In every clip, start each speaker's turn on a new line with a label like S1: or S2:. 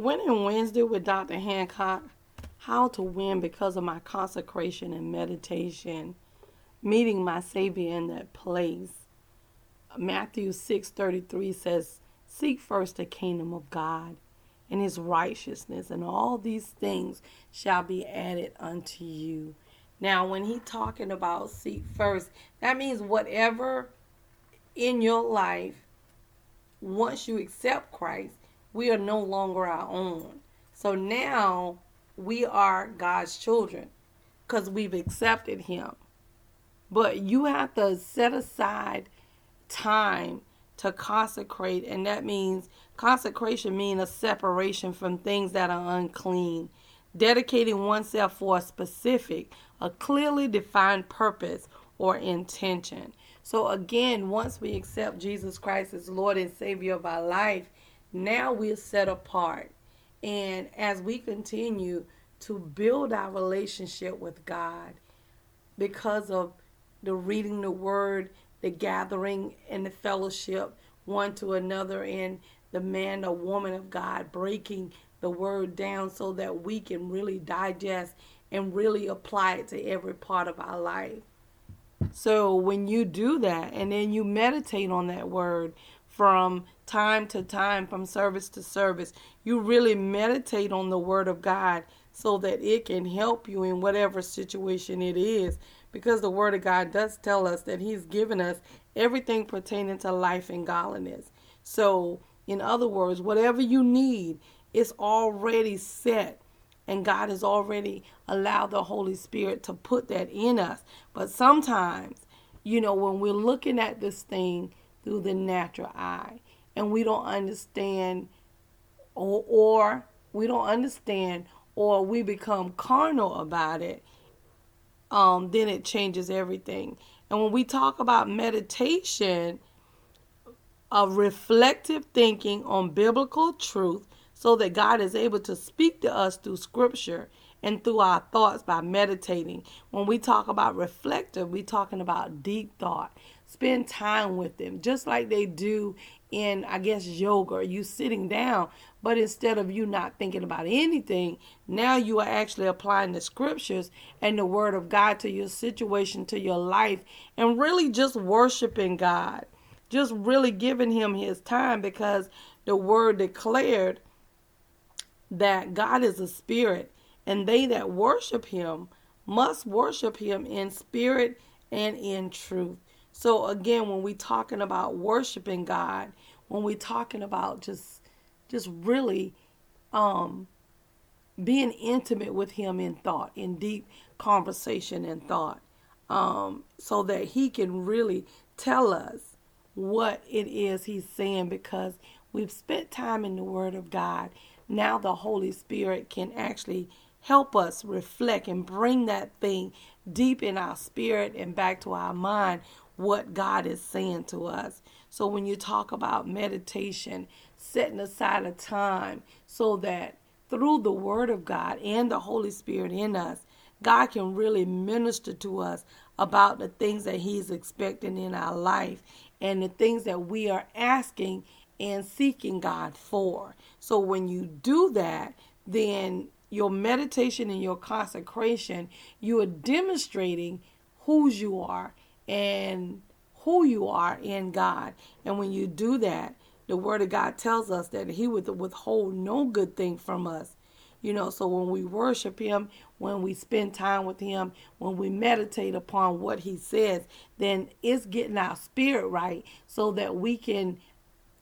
S1: Winning Wednesday with Dr. Hancock. How to win because of my consecration and meditation. Meeting my Savior in that place. Matthew 6:33 says, "Seek first the kingdom of God and his righteousness, and all these things shall be added unto you." Now, when he talking about seek first, that means whatever in your life once you accept Christ, we are no longer our own. So now we are God's children because we've accepted Him. But you have to set aside time to consecrate, and that means consecration means a separation from things that are unclean, dedicating oneself for a specific, a clearly defined purpose or intention. So, again, once we accept Jesus Christ as Lord and Savior of our life, now we're set apart. And as we continue to build our relationship with God because of the reading the Word, the gathering and the fellowship one to another, and the man or woman of God breaking the Word down so that we can really digest and really apply it to every part of our life. So when you do that and then you meditate on that word from time to time, from service to service, you really meditate on the word of God so that it can help you in whatever situation it is. Because the word of God does tell us that He's given us everything pertaining to life and godliness. So, in other words, whatever you need is already set and God has already allowed the Holy Spirit to put that in us. But sometimes, you know, when we're looking at this thing through the natural eye and we don't understand or, or we don't understand or we become carnal about it, um, then it changes everything. And when we talk about meditation, of reflective thinking on biblical truth so that God is able to speak to us through scripture and through our thoughts by meditating. When we talk about reflective, we're talking about deep thought. Spend time with them, just like they do in, I guess, yoga. You sitting down, but instead of you not thinking about anything, now you are actually applying the scriptures and the word of God to your situation, to your life, and really just worshiping God. Just really giving him his time because the word declared that God is a spirit, and they that worship him must worship him in spirit and in truth. So again, when we talking about worshiping God, when we talking about just just really um being intimate with him in thought, in deep conversation and thought, um, so that he can really tell us what it is he's saying because we've spent time in the Word of God. Now the Holy Spirit can actually help us reflect and bring that thing deep in our spirit and back to our mind what God is saying to us. So when you talk about meditation, setting aside a time so that through the Word of God and the Holy Spirit in us, God can really minister to us about the things that He's expecting in our life and the things that we are asking and seeking God for. So when you do that, then your meditation and your consecration, you are demonstrating whose you are and who you are in God. And when you do that, the Word of God tells us that He would withhold no good thing from us. You know, so when we worship Him, when we spend time with Him, when we meditate upon what He says, then it's getting our spirit right so that we can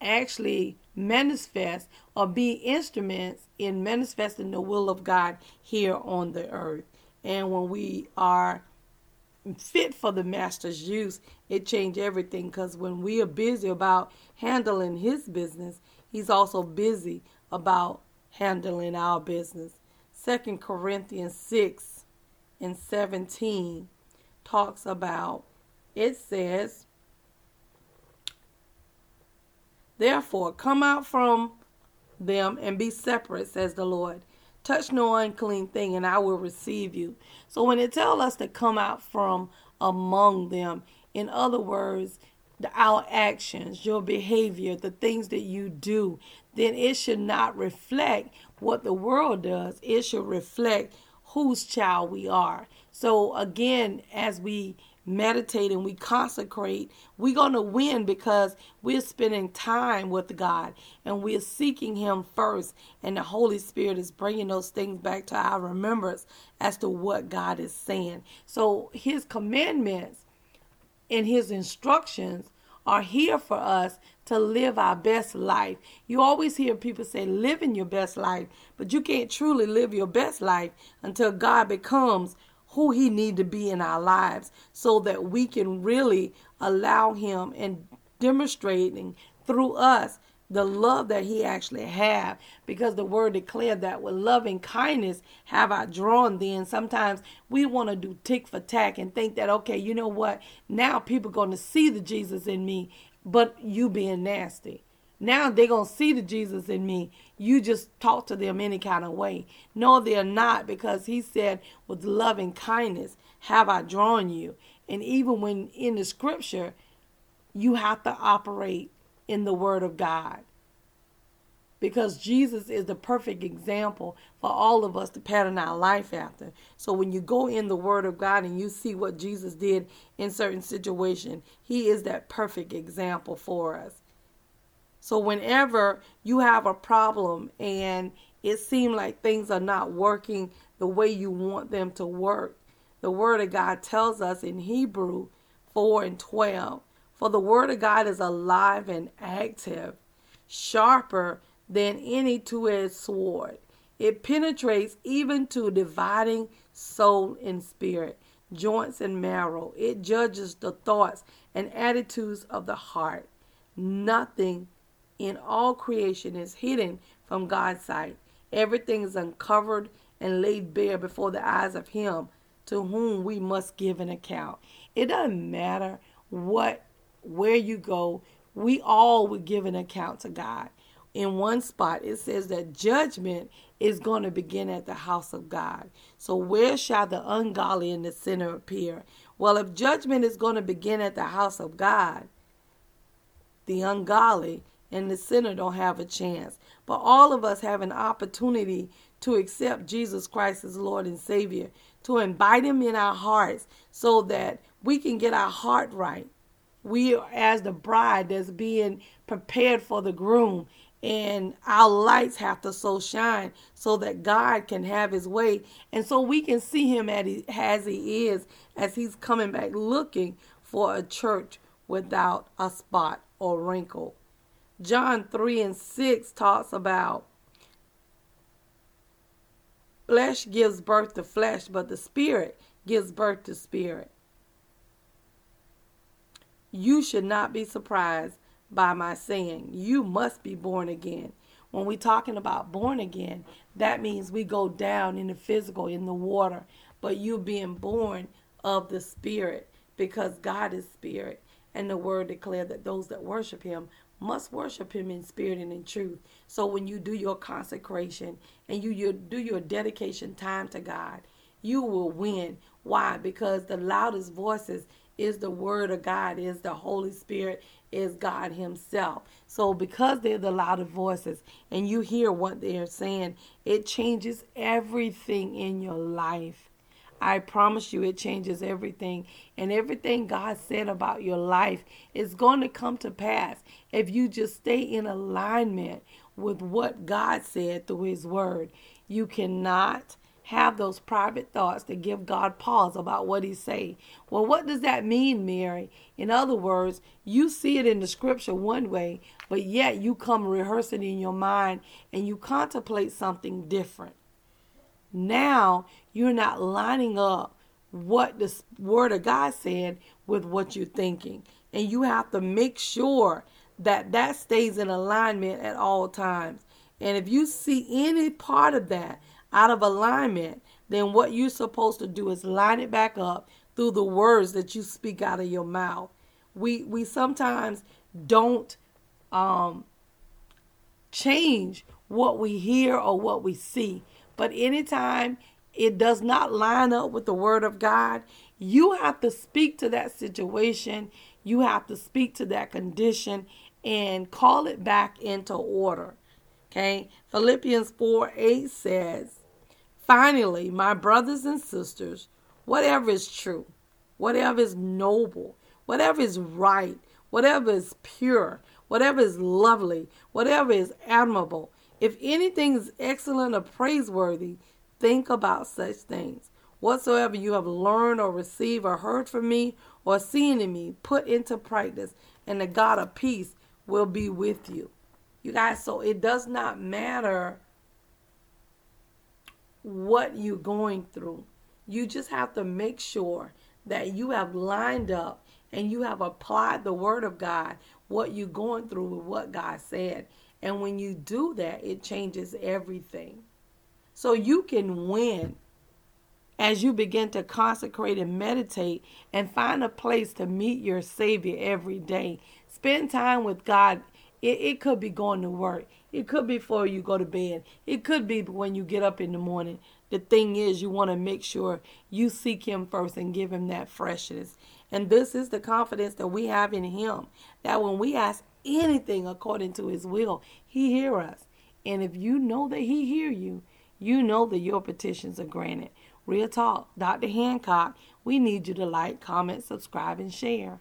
S1: actually manifest or be instruments in manifesting the will of God here on the earth. And when we are fit for the master's use, it changed everything because when we are busy about handling his business, he's also busy about handling our business. Second Corinthians 6 and 17 talks about it says Therefore, come out from them and be separate, says the Lord. Touch no unclean thing, and I will receive you. So when it tells us to come out from among them, in other words, our actions, your behavior, the things that you do, then it should not reflect what the world does. It should reflect whose child we are. So again, as we meditate and we consecrate, we're going to win because we're spending time with God and we're seeking Him first. And the Holy Spirit is bringing those things back to our remembrance as to what God is saying. So His commandments and His instructions are here for us to live our best life. You always hear people say, living your best life, but you can't truly live your best life until God becomes who he need to be in our lives so that we can really allow him and demonstrating through us the love that he actually have. Because the word declared that with loving kindness have I drawn thee and sometimes we want to do tick for tack and think that okay you know what? Now people going to see the Jesus in me but you being nasty now they're going to see the Jesus in me. You just talk to them any kind of way. No, they're not because he said, with loving kindness have I drawn you. And even when in the scripture, you have to operate in the word of God. Because Jesus is the perfect example for all of us to pattern our life after. So when you go in the word of God and you see what Jesus did in certain situations, he is that perfect example for us. So whenever you have a problem and it seems like things are not working the way you want them to work, the word of God tells us in Hebrew 4 and 12, for the word of God is alive and active, sharper than any two-edged sword. It penetrates even to dividing soul and spirit, joints and marrow. It judges the thoughts and attitudes of the heart. Nothing in all creation is hidden from God's sight. Everything is uncovered and laid bare before the eyes of Him to whom we must give an account. It doesn't matter what, where you go, we all would give an account to God. In one spot, it says that judgment is going to begin at the house of God. So, where shall the ungodly and the sinner appear? Well, if judgment is going to begin at the house of God, the ungodly and the sinner don't have a chance. But all of us have an opportunity to accept Jesus Christ as Lord and Savior, to invite Him in our hearts so that we can get our heart right. We, as the bride that's being prepared for the groom, and our lights have to so shine so that God can have His way, and so we can see Him as He is, as He's coming back looking for a church without a spot or wrinkle John 3 and 6 talks about flesh gives birth to flesh, but the spirit gives birth to spirit. You should not be surprised by my saying, You must be born again. When we're talking about born again, that means we go down in the physical, in the water, but you being born of the spirit because God is spirit. And the word declared that those that worship him must worship him in spirit and in truth. So when you do your consecration and you, you do your dedication time to God, you will win. Why? Because the loudest voices is the word of God, is the Holy Spirit, is God Himself. So because they're the loudest voices and you hear what they're saying, it changes everything in your life. I promise you, it changes everything. And everything God said about your life is going to come to pass if you just stay in alignment with what God said through His Word. You cannot have those private thoughts to give God pause about what He say. Well, what does that mean, Mary? In other words, you see it in the Scripture one way, but yet you come rehearsing in your mind and you contemplate something different. Now you're not lining up what the word of God said with what you're thinking. And you have to make sure that that stays in alignment at all times. And if you see any part of that out of alignment, then what you're supposed to do is line it back up through the words that you speak out of your mouth. We we sometimes don't um, change what we hear or what we see. But anytime it does not line up with the word of God, you have to speak to that situation. You have to speak to that condition and call it back into order. Okay? Philippians 4 8 says, Finally, my brothers and sisters, whatever is true, whatever is noble, whatever is right, whatever is pure, whatever is lovely, whatever is admirable, if anything is excellent or praiseworthy, think about such things. Whatsoever you have learned or received or heard from me or seen in me, put into practice, and the God of peace will be with you. You guys, so it does not matter what you're going through. You just have to make sure that you have lined up and you have applied the word of God, what you're going through with what God said. And when you do that, it changes everything. So you can win as you begin to consecrate and meditate and find a place to meet your Savior every day. Spend time with God. It, it could be going to work. It could be before you go to bed. It could be when you get up in the morning. The thing is, you want to make sure you seek Him first and give Him that freshness. And this is the confidence that we have in Him that when we ask anything according to His will, He hear us. And if you know that He hear you, you know that your petitions are granted. Real talk, Dr. Hancock, we need you to like, comment, subscribe, and share.